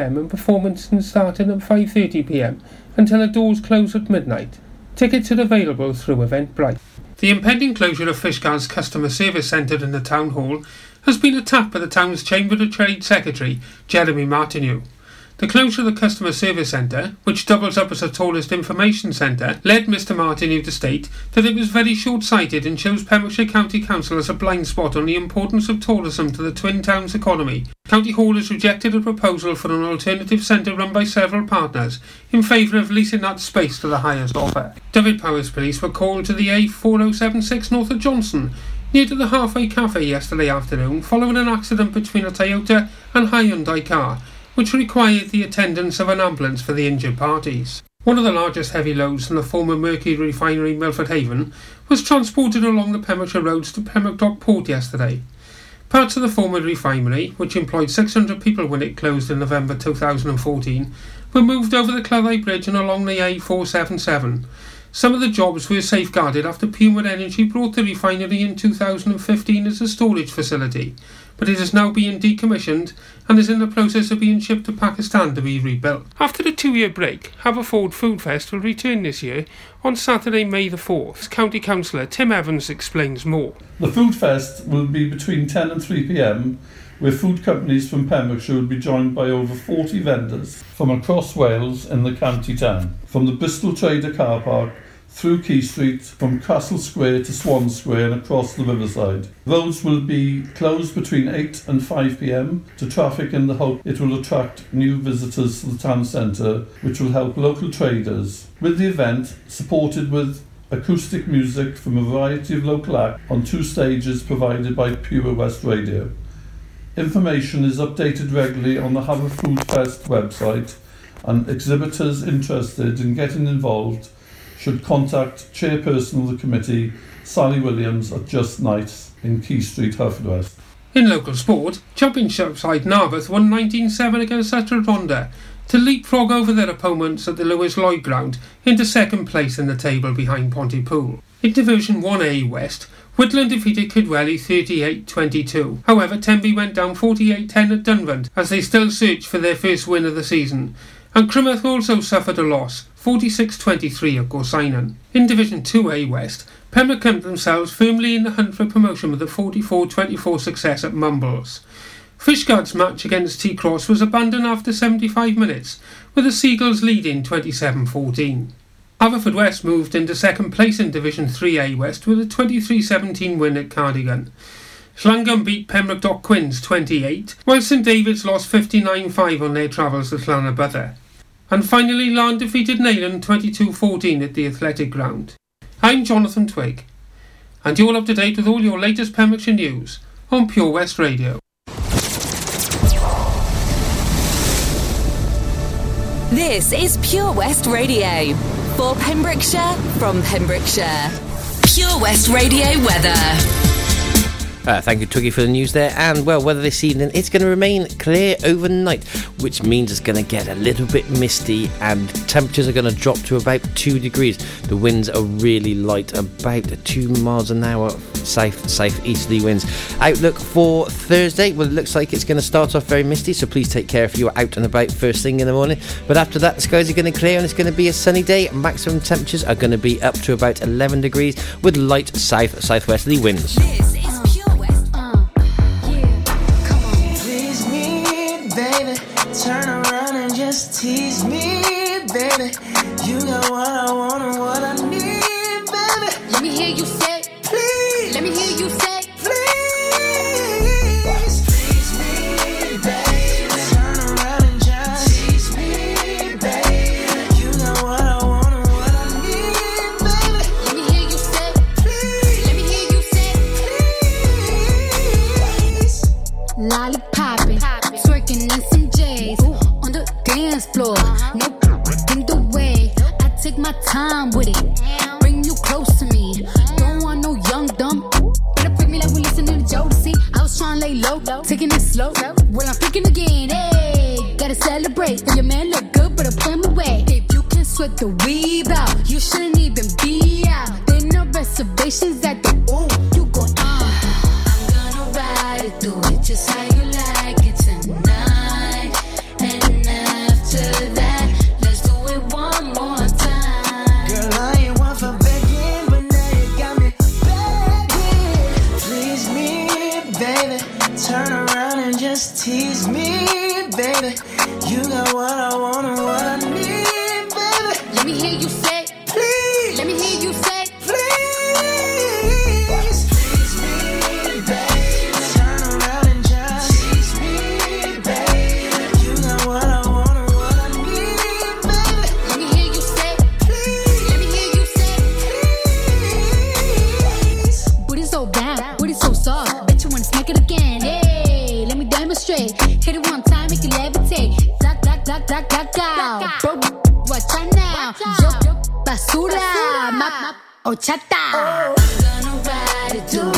and performances starting at 5.30pm until the doors close at midnight. Tickets are available through Eventbrite. The impending closure of Fishguard's customer service centre in the town hall has been attacked by the town's Chamber of Trade Secretary, Jeremy Martineau. The closure of the customer service centre, which doubles up as the tallest information centre, led Mr Martineau to state that it was very short-sighted and shows Pembrokeshire County Council as a blind spot on the importance of tourism to the Twin Towns economy. County Hall has rejected a proposal for an alternative centre run by several partners in favour of leasing that space to the highest offer. Dyfed-Powys Police were called to the A4076 north of Johnston near to the Halfway Cafe yesterday afternoon following an accident between a Toyota and Hyundai car which required the attendance of an ambulance for the injured parties. One of the largest heavy loads from the former Murco refinery Milford Haven was transported along the Pembrokeshire roads to Pembroke Dock Port yesterday. Parts of the former refinery, which employed 600 people when it closed in November 2014, were moved over the Cleddau Bridge and along the A477. Some of the jobs were safeguarded after Puma Energy brought the refinery in 2015 as a storage facility, but it is now being decommissioned and is in the process of being shipped to Pakistan to be rebuilt. After a two-year break, Haverford Food Fest will return this year on Saturday, May the 4th. County Councillor Tim Evans explains more. The Food Fest will be between 10 and 3 pm where food companies from Pembrokeshire will be joined by over 40 vendors from across Wales and the county town. From the Bristol Trader car park through Quay Street, from Castle Square to Swan Square and across the riverside. Roads will be closed between 8 and 5 pm to traffic in the hope it will attract new visitors to the town centre, which will help local traders. With the event, supported with acoustic music from a variety of local acts on two stages provided by Pure West Radio. Information is updated regularly on the Haverfood Fest website and exhibitors interested in getting involved should contact chairperson of the committee, Sally Williams at Just Nights in Quay Street, Haverfordwest. In local sport, Championship side Narberth won 19-7 against Rhondda to leapfrog over their opponents at the Lewis Lloyd ground into second place in the table behind Pontypool. In Division 1A West, Whitland defeated Kidwelly 38-22. However, Tenby went down 48-10 at Dunvant as they still search for their first win of the season. And Crymych also suffered a loss, 46-23 at Gorseinon. In Division 2A West, Pembroke kept themselves firmly in the hunt for promotion with a 44-24 success at Mumbles. Fishguard's match against Tycroes was abandoned after 75 minutes, with the Seagulls leading 27-14. Haverfordwest moved into second place in Division 3A West with a 23-17 win at Cardigan. Llangwm beat Pembroke Dock Quins 28, while St David's lost 59-5 on their travels to Llanybydder. And finally, Laugharne defeated Neyland 22-14 at the Athletic Ground. I'm Jonathan Twig, and you're up to date with all your latest Pembrokeshire news on Pure West Radio. This is Pure West Radio for Pembrokeshire from Pembrokeshire. Pure West Radio weather. Uh, thank you, Twiggy, for the news there. And well, weather this evening, it's going to remain clear overnight, which means it's going to get a little bit misty and temperatures are going to drop to about 2 degrees. The winds are really light, about 2 miles an hour south easterly winds. Outlook for Thursday, well, it looks like it's going to start off very misty, so please take care if you're out and about first thing in the morning. But after that, the skies are going to clear and it's going to be a sunny day. Maximum temperatures are going to be up to about 11 degrees with light south southwesterly winds. Tease me, baby. You got what I want and what I need, baby. Let me hear you say, sweat the weave out, you shouldn't even be so soft. Bet you wanna smack it again. Hey, let me demonstrate. Hit it one time, make you levitate. Duck, duck, duck, duck, duck out. Bro, watch out now. Yo, basura. basura. Ma, ma, ochata. Oh. I'm gonna ride it, do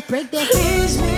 that, break that.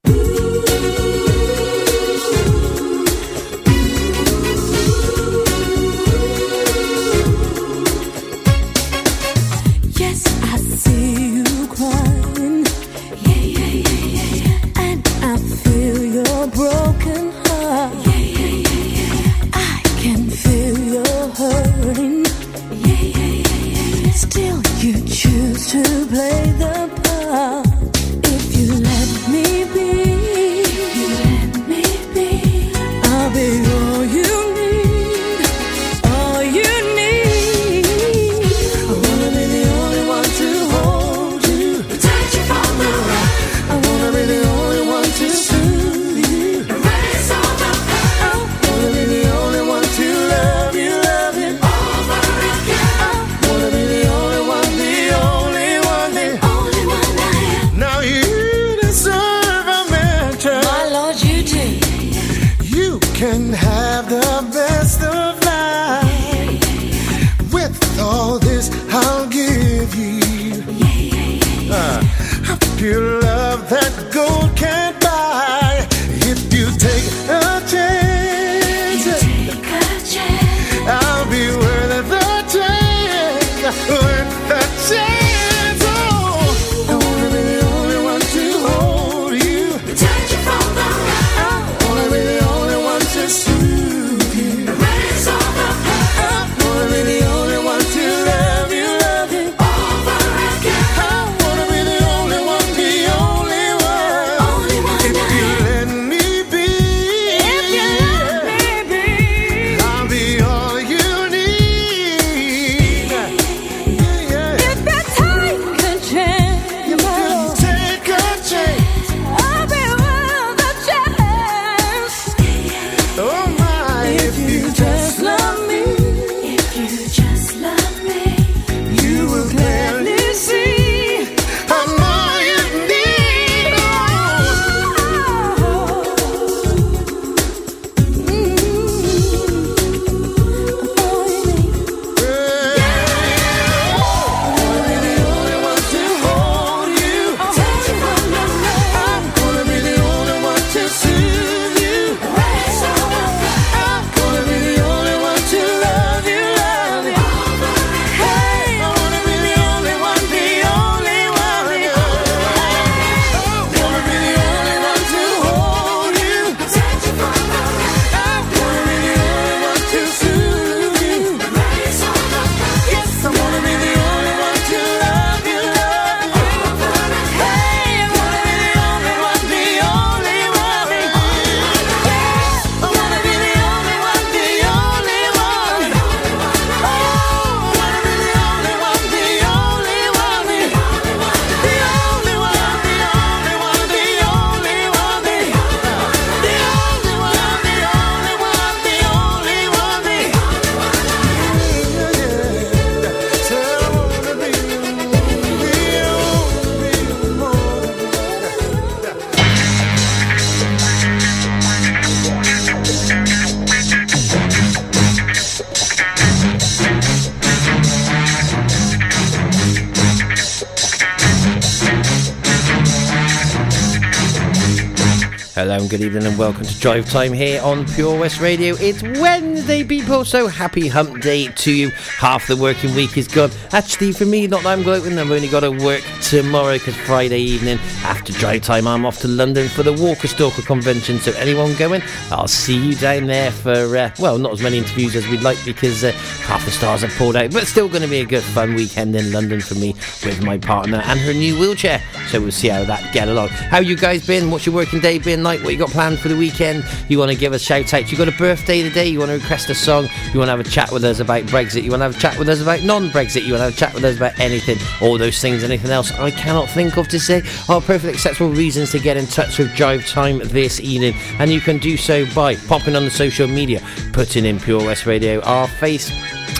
Good evening and welcome to Drive Time here on Pure West Radio. It's Wednesday, people, so happy hump day to you. Half the working week is gone. Actually, for me, not that I'm gloating, I've only got to work tomorrow because Friday evening after Drive Time, I'm off to London for the Walker Stalker convention. So, anyone going, I'll see you down there for, uh, well, not as many interviews as we'd like because uh, half the stars have pulled out, but still going to be a good fun weekend in London for me with my partner and her new wheelchair. So, we'll see how that get along. How you guys been? What's your working day been? like? what you got planned for the weekend, you want to give us shout out, you got a birthday today, you want to request a song, you want to have a chat with us about Brexit, you want to have a chat with us about non Brexit, you want to have a chat with us about anything, all those things, anything else I cannot think of to say are perfectly acceptable reasons to get in touch with Drive Time this evening. And you can do so by popping on the social media, putting in Pure West Radio, our face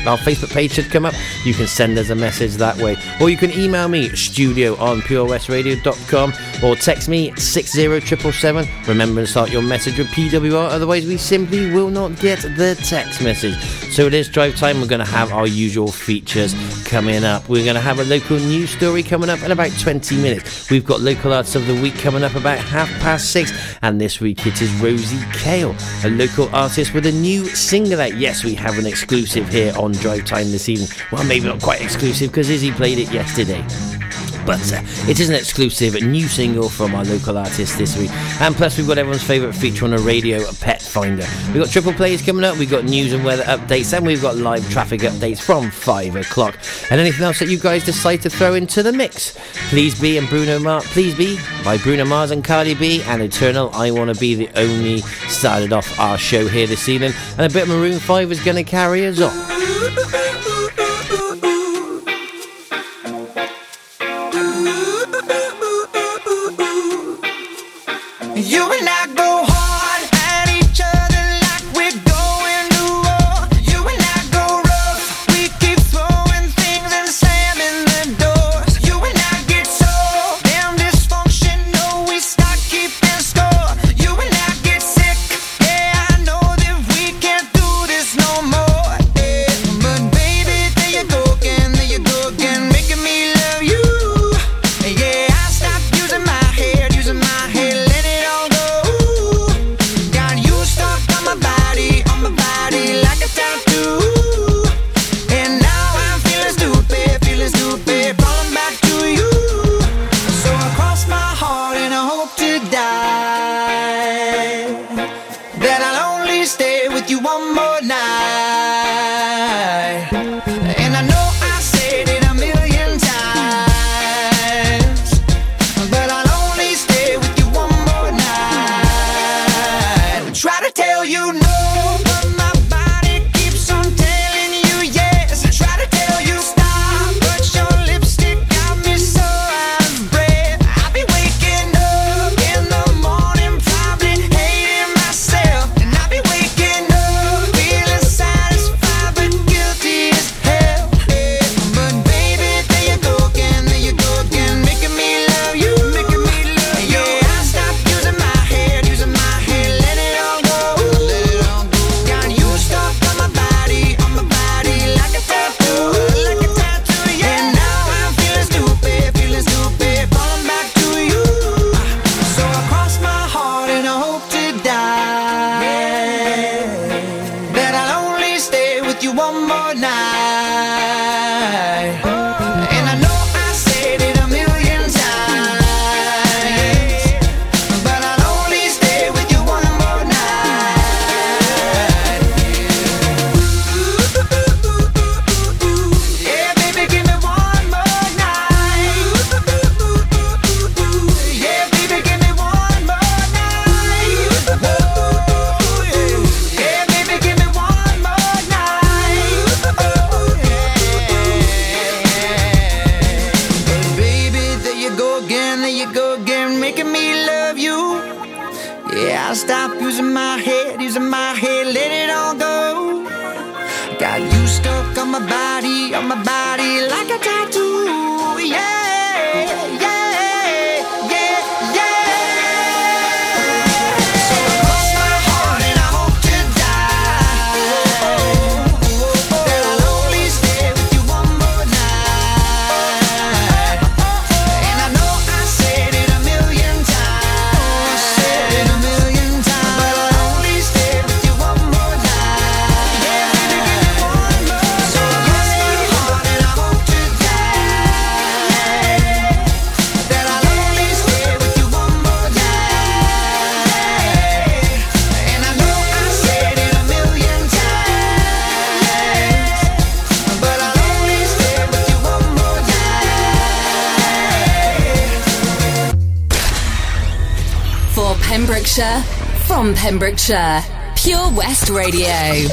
our Facebook page should come up. You can send us a message that way. Or you can email me, studio on purewestradio.com, or text me 60777. Remember to start your message with PWR, otherwise, we simply will not get the text message. So it is drive time. We're going to have our usual features coming up. We're going to have a local news story coming up in about 20 minutes. We've got local arts of the week coming up about half past six. And this week it is Rosie Kale, a local artist with a new single out. Yes, we have an exclusive here on Drive Time this evening. Well, maybe not quite exclusive because Izzy played it yesterday but uh, it is an exclusive new single from our local artist this week. And plus, we've got everyone's favourite feature on the radio, a pet finder. We've got triple plays coming up, we've got news and weather updates, and we've got live traffic updates from 5 o'clock. And anything else that you guys decide to throw into the mix. Please Me and Bruno Mars, Please Me by Bruno Mars and Cardi B, and Eternal, I Want to Be the Only started off our show here this evening. And a bit of Maroon 5 is going to carry us on. A Pure West Radio.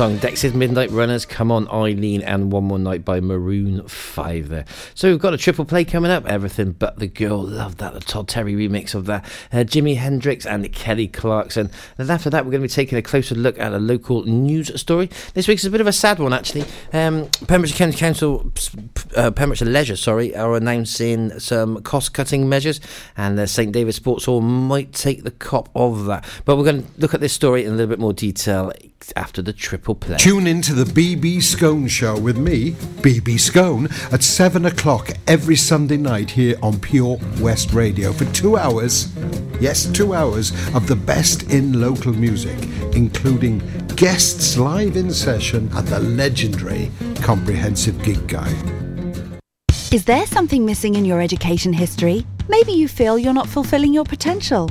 Song. Dexys Midnight Runners, Come On Eileen, and One More Night by Maroon 5 there. So we've got a triple play coming up. Everything But the Girl. Love that. The Todd Terry remix of that. Uh, Jimi Hendrix and Kelly Clarkson. And after that, we're going to be taking a closer look at a local news story. This week's a bit of a sad one, actually. Um, Pembrokeshire County Council, uh, Pembrokeshire Leisure, sorry, are announcing some cost cutting measures, and the St David Sports Hall might take the cop of that. But we're going to look at this story in a little bit more detail after the triple play. Tune in to the BB Scone Show with me, BB Scone, at 7 o'clock every Sunday night here on Pure West Radio for two hours. Yes, two hours of the best in local music, including guests live in session and the legendary Comprehensive Gig Guide. Is there something missing in your education history? Maybe you feel you're not fulfilling your potential.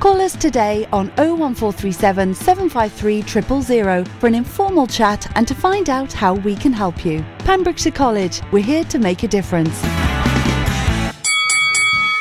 Call us today on 01437 753 000 for an informal chat and to find out how we can help you. Pembrokeshire College, we're here to make a difference.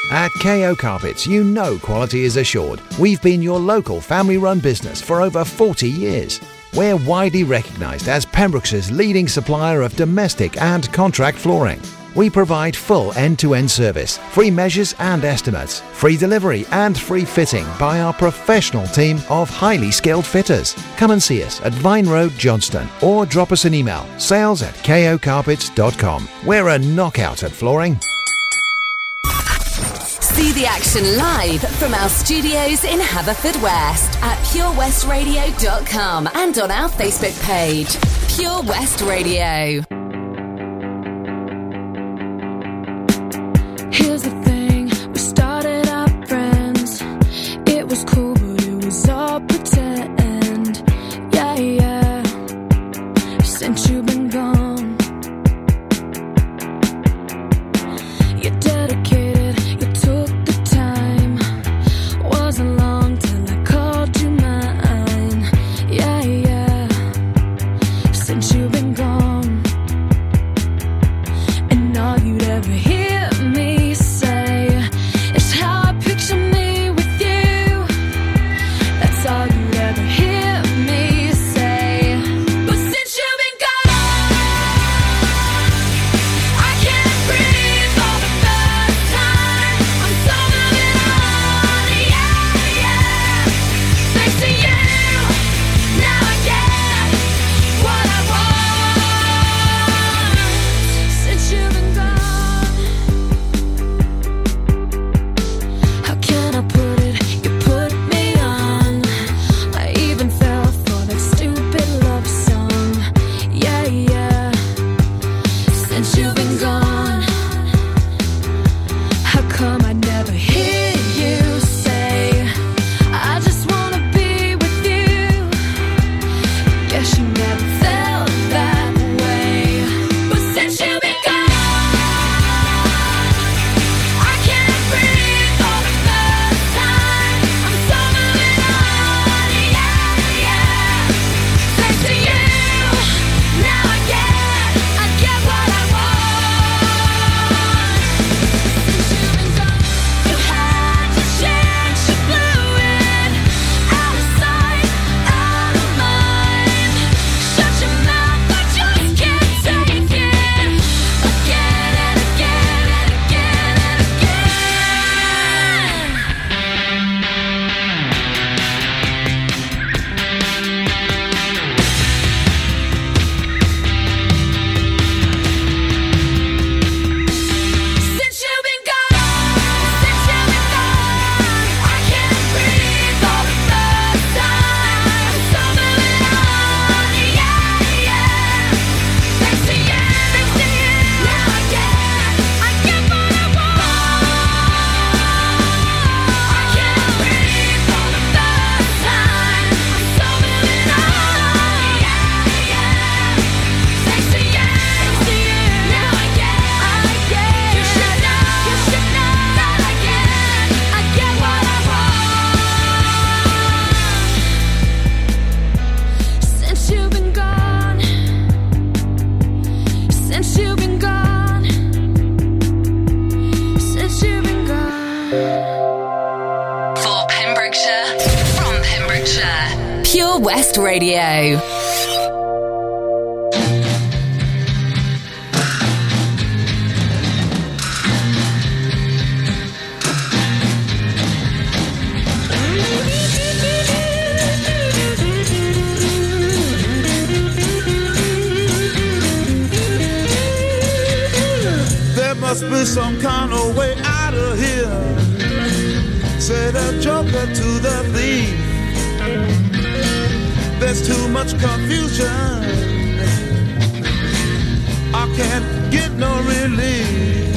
At KO Carpets, you know quality is assured. We've been your local family run business for over 40 years. We're widely recognised as Pembrokeshire's leading supplier of domestic and contract flooring. We provide full end to end service, free measures and estimates, free delivery and free fitting by our professional team of highly skilled fitters. Come and see us at Vine Road, Johnston, or drop us an email sales at kocarpets.com. We're a knockout at flooring. See the action live from our studios in Haverfordwest at purewestradio.com and on our Facebook page, Pure West Radio. some kind of way out of here. Said a joker to the thief. There's too much confusion. I can't get no relief.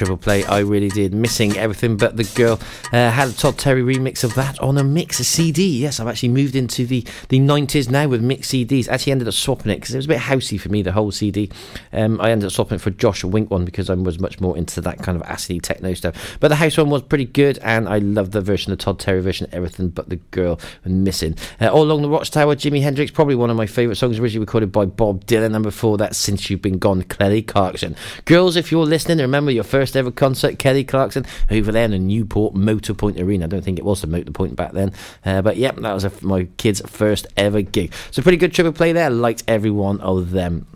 Triple play. I really did. Missing everything but the girl. Uh, had a Todd Terry remix of that on a mix CD. Yes, I've actually moved into the, the 90s now with mix CDs. Actually ended up swapping it because it was a bit housey for me, the whole CD. Um, I ended up swapping it for Josh Wink one because I was much more into that kind of acidy techno stuff. But the house one was pretty good and I love the version, the Todd Terry version, everything but the girl and missing. Uh, All Along the Watchtower, Jimi Hendrix, probably one of my favourite songs, originally recorded by Bob Dylan. And before that, Since You've Been Gone, Kelly Clarkson. Girls, if you're listening, remember your first ever concert, Kelly Clarkson, over there in the Newport Motor Point Arena. I don't think it was the Motor Point back then. Uh, but yep, that was a, my kid's first ever gig. So pretty good triple play there. Liked every one of them.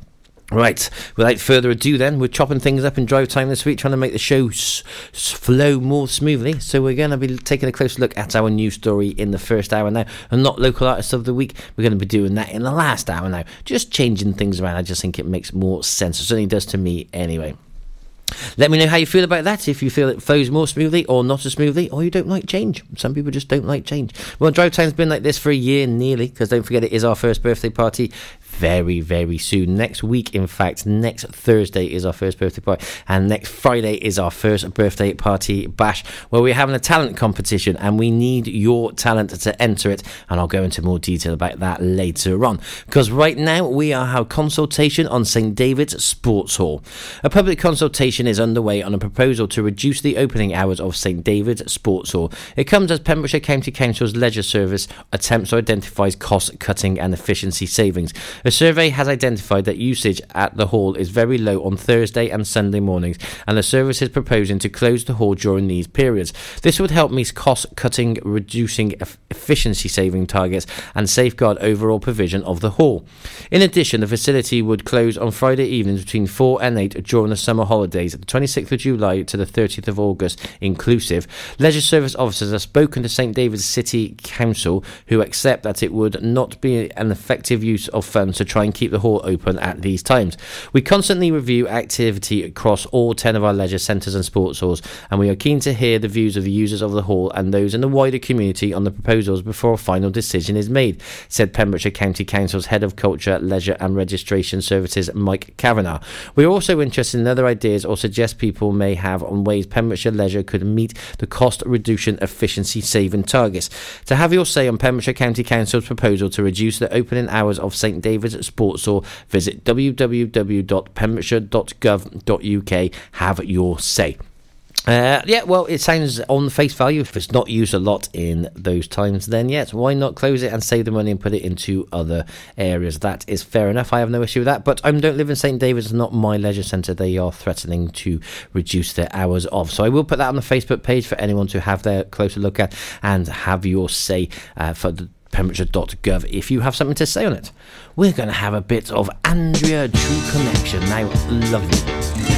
Right, without further ado, then we're chopping things up in drive time this week, trying to make the show s- s- flow more smoothly. So we're going to be taking a closer look at our news story in the first hour now, and not local artists of the week. We're going to be doing that in the last hour now, just changing things around. I just think it makes more sense. It certainly does to me, anyway. Let me know how you feel about that. If you feel it flows more smoothly or not as smoothly, or you don't like change. Some people just don't like change. Well, Drive Time's been like this for a year nearly, because don't forget it is our first birthday party very, very soon. Next week, in fact, next Thursday is our first birthday party, and next Friday is our first birthday party bash, where we're having a talent competition, and we need your talent to enter it. And I'll go into more detail about that later on. Because right now, we are our consultation on St. David's Sports Hall. A public consultation is underway on a proposal to reduce the opening hours of St. David's Sports Hall. It comes as Pembrokeshire County Council's Leisure Service attempts to identify cost cutting and efficiency savings. A survey has identified that usage at the hall is very low on Thursday and Sunday mornings, and the service is proposing to close the hall during these periods. This would help meet cost cutting, reducing efficiency saving targets, and safeguard overall provision of the hall. In addition, the facility would close on Friday evenings between 4 and 8 during the summer holidays, the 26th of July to the 30th of August inclusive. Leisure service officers have spoken to St David's City Council, who accept that it would not be an effective use of funds to try and keep the hall open at these times. We constantly review activity across all 10 of our leisure centres and sports halls, and we are keen to hear the views of the users of the hall and those in the wider community on the proposals before a final decision is made, said Pembrokeshire County Council's Head of Culture, Leisure and Registration Services, Mike Kavanagh. We are also interested in other ideas or suggest people may have on ways Pembrokeshire Leisure could meet the cost reduction efficiency saving targets. To have your say on Pembrokeshire County Council's proposal to reduce the opening hours of St David's Visit sports Hall, visit www.pembrokeshire.gov.uk. Have your say. Uh, yeah, well, it sounds on face value. If it's not used a lot in those times, then yes, why not close it and save the money and put it into other areas? That is fair enough. I have no issue with that. But I don't live in St David's, not my leisure centre. They are threatening to reduce their hours off. So I will put that on the Facebook page for anyone to have their closer look at and have your say uh, for the Pembrokeshire.gov if you have something to say on it. We're going to have a bit of Andrea True Connection now. Lovely.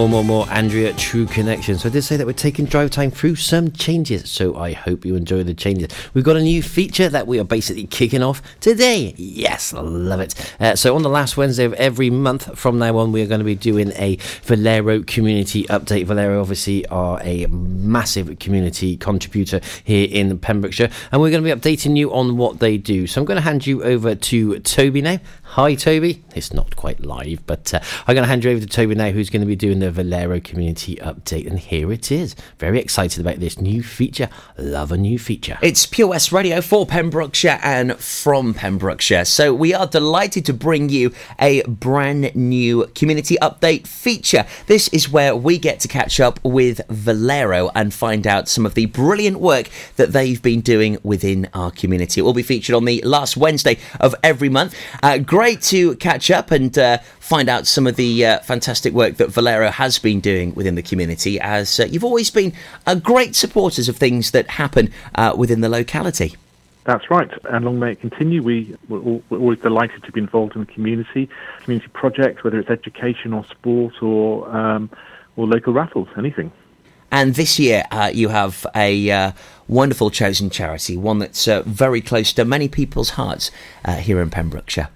More, more, more, Andrea, True Connection. So I did say that we're taking drive time through some changes, so I hope you enjoy the changes. We've got a new feature that we are basically kicking off today. Yes, I love it. Uh, so on the last Wednesday of every month from now on, we are going to be doing a Valero community update. Valero obviously are a massive community contributor here in Pembrokeshire, and we're going to be updating you on what they do. So I'm going to hand you over to Toby now. Hi, Toby. It's not quite live, but uh, I'm going to hand you over to Toby now, who's going to be doing the Valero community update. And here it is. Very excited about this new feature. Love a new feature. It's Pure West Radio for Pembrokeshire and from Pembrokeshire. So we are delighted to bring you a brand new community update feature. This is where we get to catch up with Valero and find out some of the brilliant work that they've been doing within our community. It will be featured on the last Wednesday of every month. Uh, great to catch up and uh, find out some of the uh, fantastic work that Valero has been doing within the community, as uh, you've always been uh, great supporters of things that happen uh, within the locality. That's right, and long may it continue. We, we're, al- we're always delighted to be involved in the community, community projects, whether it's education or sport or um, or local raffles, anything. And this year, uh, you have a uh, wonderful chosen charity, one that's uh, very close to many people's hearts uh, here in Pembrokeshire.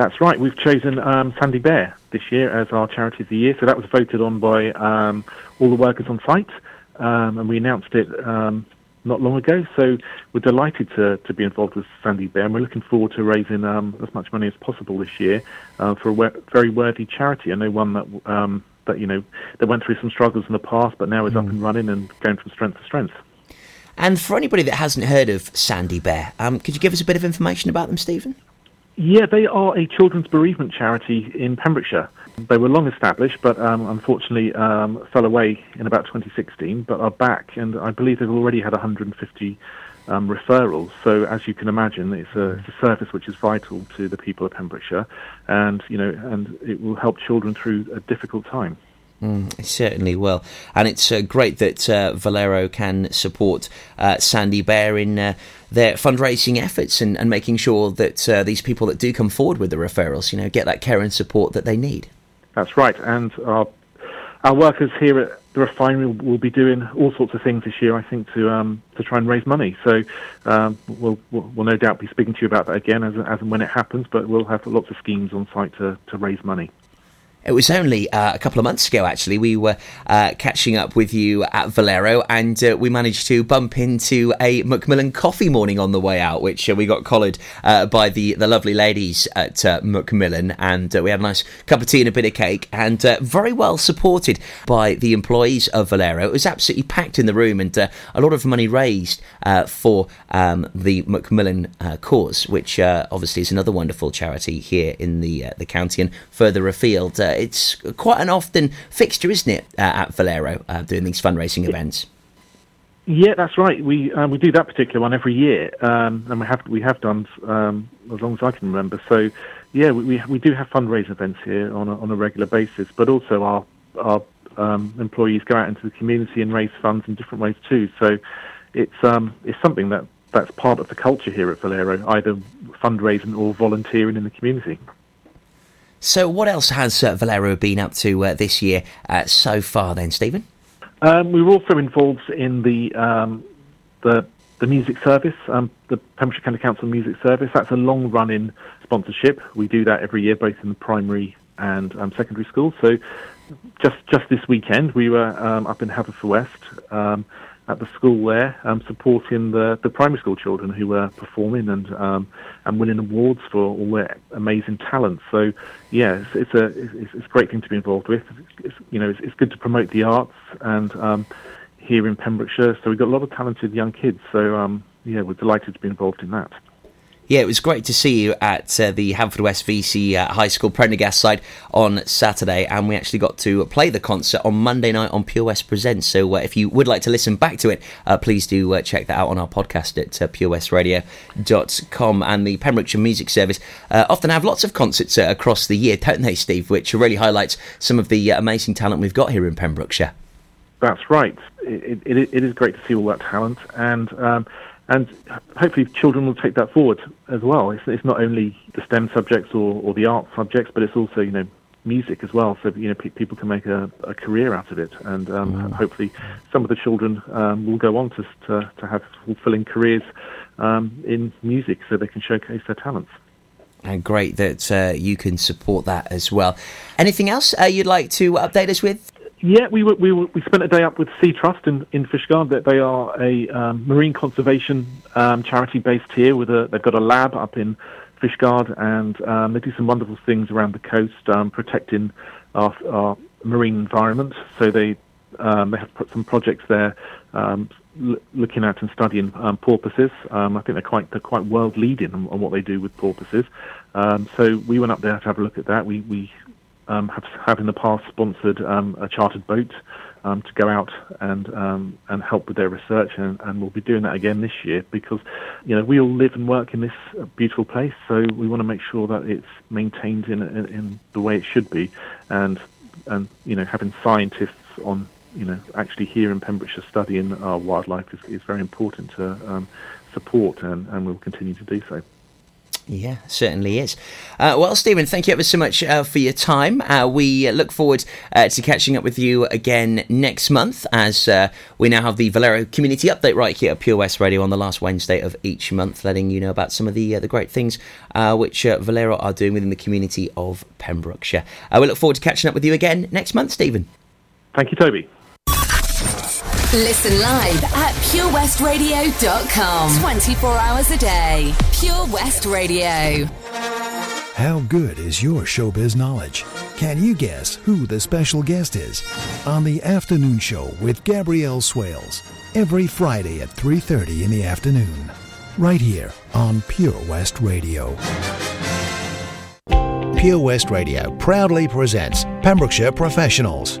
That's right. We've chosen um, Sandy Bear this year as our charity of the year. So that was voted on by um, all the workers on site, um, and we announced it um, not long ago. So we're delighted to, to be involved with Sandy Bear, and we're looking forward to raising um, as much money as possible this year uh, for a we- very worthy charity. I know one that um, that you know that went through some struggles in the past, but now is up and running and going from strength to strength. And for anybody that hasn't heard of Sandy Bear, um, could you give us a bit of information about them, Stephen? Yeah, they are a children's bereavement charity in Pembrokeshire. They were long established, but um, unfortunately um, fell away in about 2016, but are back, and I believe they've already had 150 um, referrals. So, as you can imagine, it's a, it's a service which is vital to the people of Pembrokeshire, and you know, and it will help children through a difficult time. Mm, it certainly will. And it's uh, great that uh, Valero can support uh, Sandy Bear in uh, their fundraising efforts and, and making sure that uh, these people that do come forward with the referrals, you know, get that care and support that they need. That's right, and our our workers here at the refinery will, be doing all sorts of things this year. I think to um, to try and raise money. So um, we'll, we'll we'll no doubt be speaking to you about that again as as and when it happens. But we'll have lots of schemes on site to to raise money. It was only uh, a couple of months ago, actually. We were uh, catching up with you at Valero, and uh, we managed to bump into a Macmillan coffee morning on the way out, which uh, we got collared uh, by the, the lovely ladies at uh, Macmillan. And we had a nice cup of tea and a bit of cake, and very well supported by the employees of Valero. It was absolutely packed in the room, and a lot of money raised for um, the Macmillan cause, which obviously is another wonderful charity here in the the county and further afield. Uh, it's quite an often fixture, isn't it, uh, at Valero uh, doing these fundraising events? Yeah, that's right. We um, we do that particular one every year, um, and we have we have done um, as long as I can remember. So, yeah, we we, we do have fundraising events here on a, on a regular basis, but also our our um, employees go out into the community and raise funds in different ways too. So, it's um it's something that that's part of the culture here at Valero, either fundraising or volunteering in the community. So, what else has uh, Valero been up to uh, this year uh, so far, then, Stephen? Um, we were also involved in the um, the the music service, um, the Pembrokeshire County Council Music Service. That's a long-running sponsorship. We do that every year, both in the primary and um, secondary schools. So, just just this weekend, we were um, up in Haverfordwest um, at the school there, um, supporting the, the primary school children who were performing and um, and winning awards for all their amazing talents. So, yeah, it's, it's a it's, it's a great thing to be involved with. It's, you know, it's, it's good to promote the arts and um, here in Pembrokeshire. So we've got a lot of talented young kids. So um, yeah, we're delighted to be involved in that. Yeah, it was great to see you at uh, the West VC uh, High School Prendergast side on Saturday, and we actually got to play the concert on Monday night on Pure West Presents. So uh, if you would like to listen back to it, uh, please do uh, check that out on our podcast at uh, purewestradio.com. And the Pembrokeshire Music Service often have lots of concerts across the year, don't they, Steve? Which really highlights some of the amazing talent we've got here in Pembrokeshire. That's right. It, it, it is great to see all that talent, and um, and hopefully children will take that forward as well. It's, it's not only the STEM subjects or, or the art subjects, but it's also you know music as well, so you know pe- people can make a, a career out of it, and um, hopefully some of the children um, will go on to, to to have fulfilling careers um, in music, so they can showcase their talents. And great that uh, you can support that as well. Anything else uh, you'd like to update us with? Yeah, we were, we were, we spent a day up with Sea Trust in in Fishguard. That they are a um, marine conservation um, charity based here. With a they've got a lab up in Fishguard, and um, they do some wonderful things around the coast, um, protecting our, our marine environment. So they um, they have put some projects there. Um, l- looking at and studying porpoises, I think they're quite they're quite world leading on, on what they do with porpoises. So we went up there to have a look at that. We we um, have, have in the past sponsored um, a chartered boat um, to go out and um, and help with their research, and, and we'll be doing that again this year because you know we all live and work in this uh, beautiful place, so we want to make sure that it's maintained in, in in the way it should be, and and you know having scientists on you know actually here in Pembrokeshire studying our wildlife is, is very important to um, support, and, and we'll continue to do so. Yeah, certainly is. Uh, well, Stephen, thank you ever so much uh, for your time. Uh, we look forward uh, to catching up with you again next month as uh, we now have the Valero Community Update right here at Pure West Radio on the last Wednesday of each month, letting you know about some of the uh, the great things which Valero are doing within the community of Pembrokeshire. Uh, we look forward to catching up with you again next month, Stephen. Thank you, Toby. Listen live at purewestradio.com. 24 hours a day. Pure West Radio. How good is your showbiz knowledge? Can you guess who the special guest is? On the afternoon show with Gabrielle Swales, every Friday at 3:30 in the afternoon. Right here on Pure West Radio. Pure West Radio proudly presents Pembrokeshire Professionals.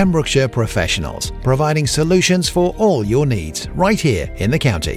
Pembrokeshire Professionals, providing solutions for all your needs right here in the county.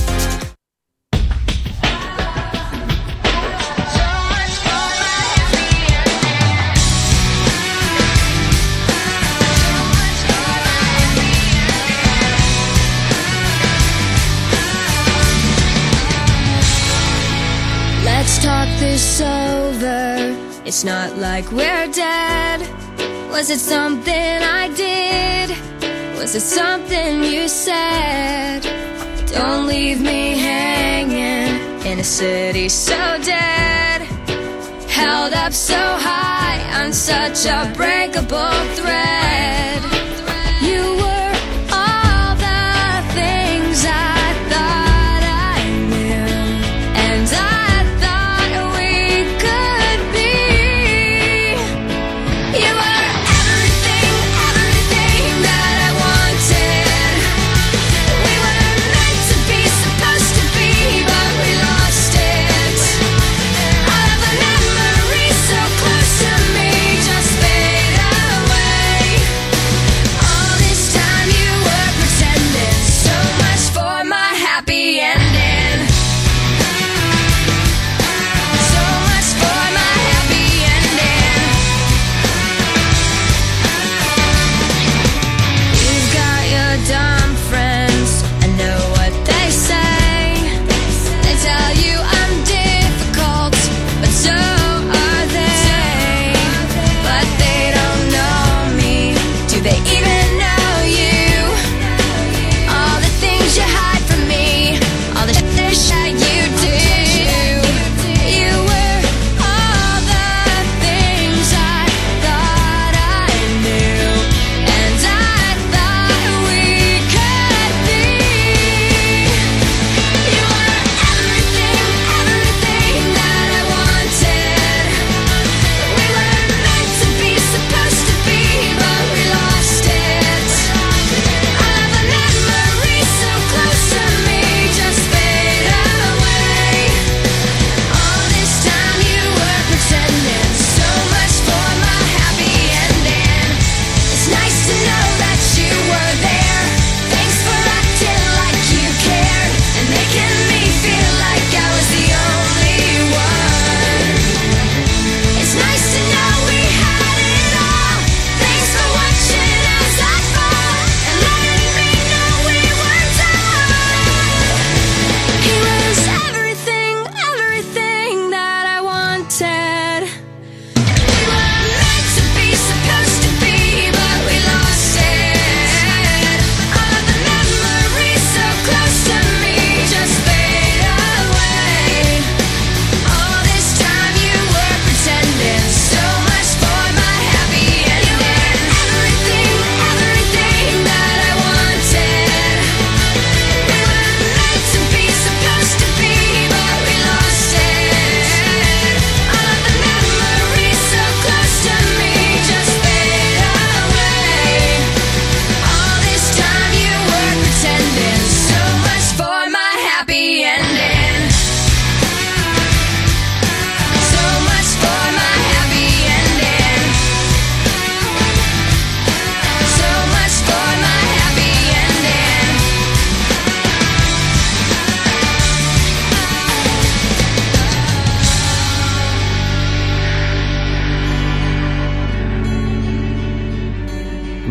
Like we're dead. Was it something I did? Was it something you said? Don't leave me hanging in a city so dead. Held up so high on such a breakable thread.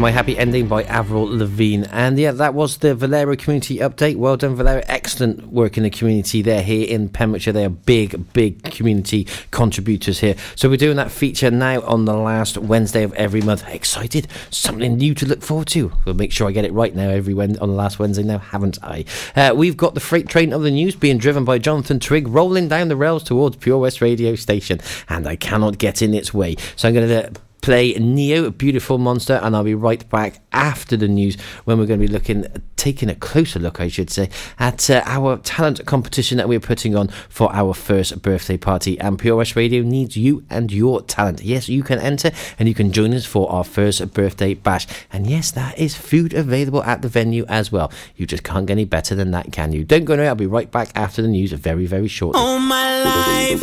My Happy Ending by Avril Lavigne. And yeah, that was the Valero community update. Well done, Valero. Excellent work in the community there here in Pembrokeshire. They are big, big community contributors here. So we're doing that feature now on the last Wednesday of every month. Excited? Something new to look forward to. We'll make sure I get it right now every on the last Wednesday now, haven't I? Uh, we've got the freight train of the news being driven by Jonathan Trigg rolling down the rails towards Pure West Radio Station. And I cannot get in its way. So I'm going to play Ne-Yo, beautiful monster, and I'll be right back after the news when we're going to be looking, taking a closer look, I should say, at uh, our talent competition that we're putting on for our first birthday party. And Pure West Radio needs you and your talent. Yes, you can enter and you can join us for our first birthday bash. And yes, that is food available at the venue as well. You just can't get any better than that, can you? Don't go anywhere. I'll be right back after the news very, very shortly. All my life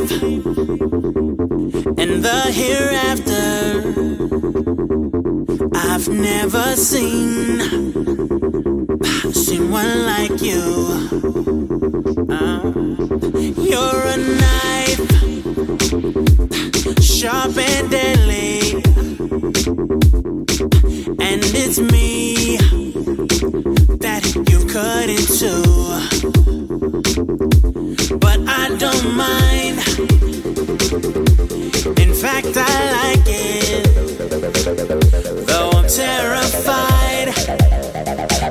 and the hereafter, I've never seen seen one like you. Uh, you're a knife, sharp and deadly, and it's me that you cut into but I don't mind. Fact, I like it. Though I'm terrified,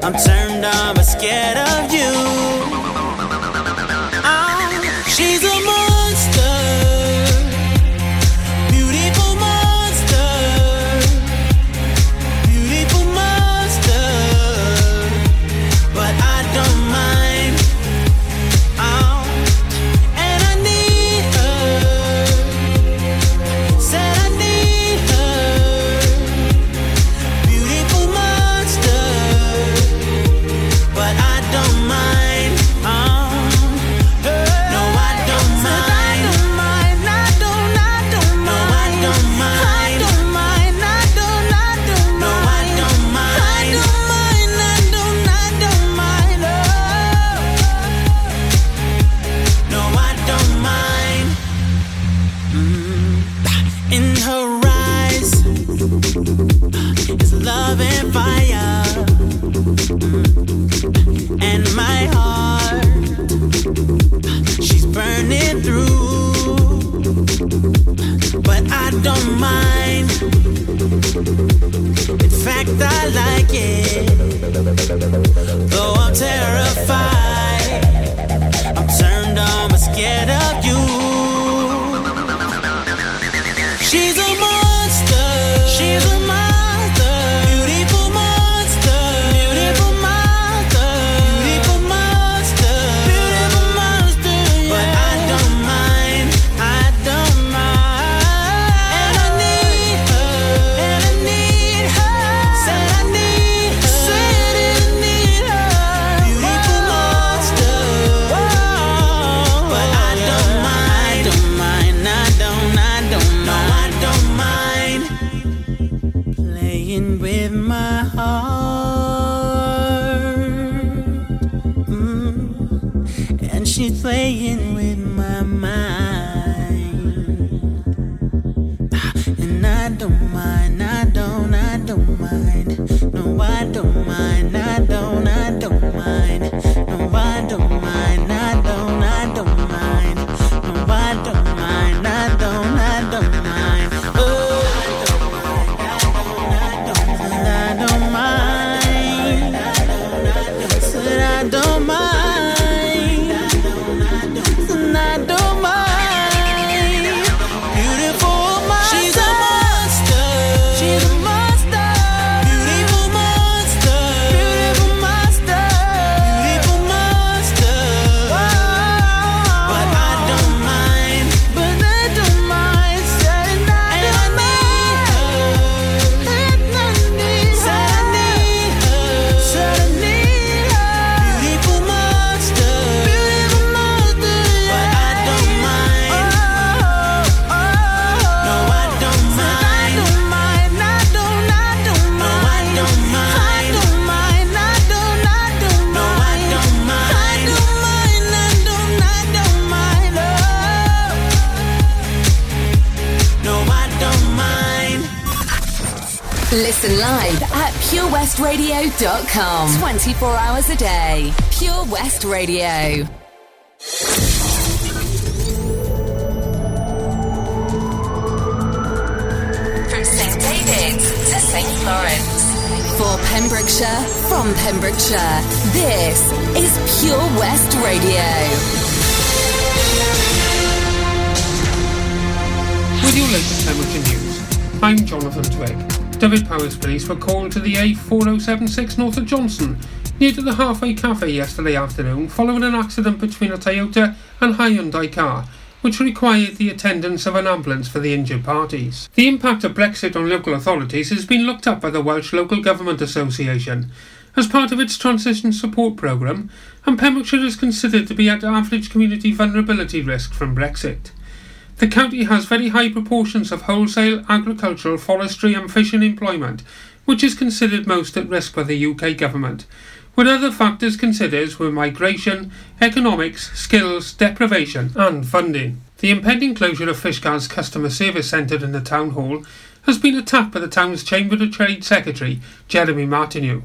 I'm turned on but scared playing with my heart. Mm. And she's playing purewestradio.com. 24 hours a day. Pure West Radio. From St. David's to St. Lawrence. For Pembrokeshire, from Pembrokeshire, this is Pure West Radio. With your latest Pembrokeshire news, I'm Jonathan Twigg. Dyfed-Powys Police were called to the A4076 north of Johnston, near to the Halfway Cafe yesterday afternoon following an accident between a Toyota and Hyundai car, which required the attendance of an ambulance for the injured parties. The impact of Brexit on local authorities has been looked up by the Welsh Local Government Association as part of its transition support programme, and Pembrokeshire is considered to be at average community vulnerability risk from Brexit. The county has very high proportions of wholesale, agricultural, forestry and fishing employment, which is considered most at risk by the UK government, with other factors considered were migration, economics, skills, deprivation and funding. The impending closure of Fishguard's customer service centre in the town hall has been attacked by the town's Chamber of Trade Secretary, Jeremy Martineau.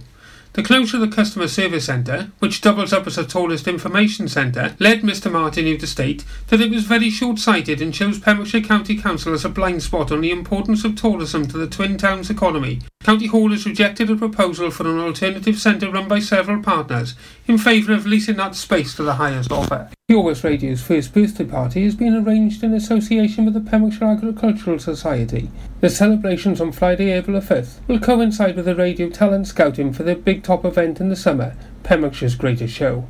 The closure of the customer service centre, which doubles up as a tourist information centre, led Mr Martineau to state that it was very short-sighted and shows Pembrokeshire County Council as a blind spot on the importance of tourism to the Twin Towns economy. County Hall has rejected a proposal for an alternative centre run by several partners in favour of leasing that space to the highest offer. Pure West Radio's first birthday party has been arranged in association with the Pembrokeshire Agricultural Society. The celebrations on Friday, April 5th will coincide with the radio talent scouting for the big top event in the summer, Pembrokeshire's greatest show.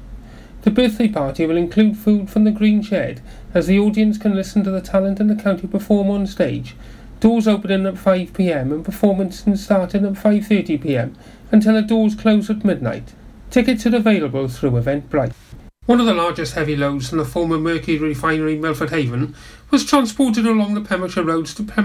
The birthday party will include food from the Green Shed, as the audience can listen to the talent in the county perform on stage. Doors opening at 5pm and performances starting at 5.30pm until the doors close at midnight. Tickets are available through Eventbrite. One of the largest heavy loads from the former Murco refinery Milford Haven was transported along the Pembrokeshire roads to Pembrokeshire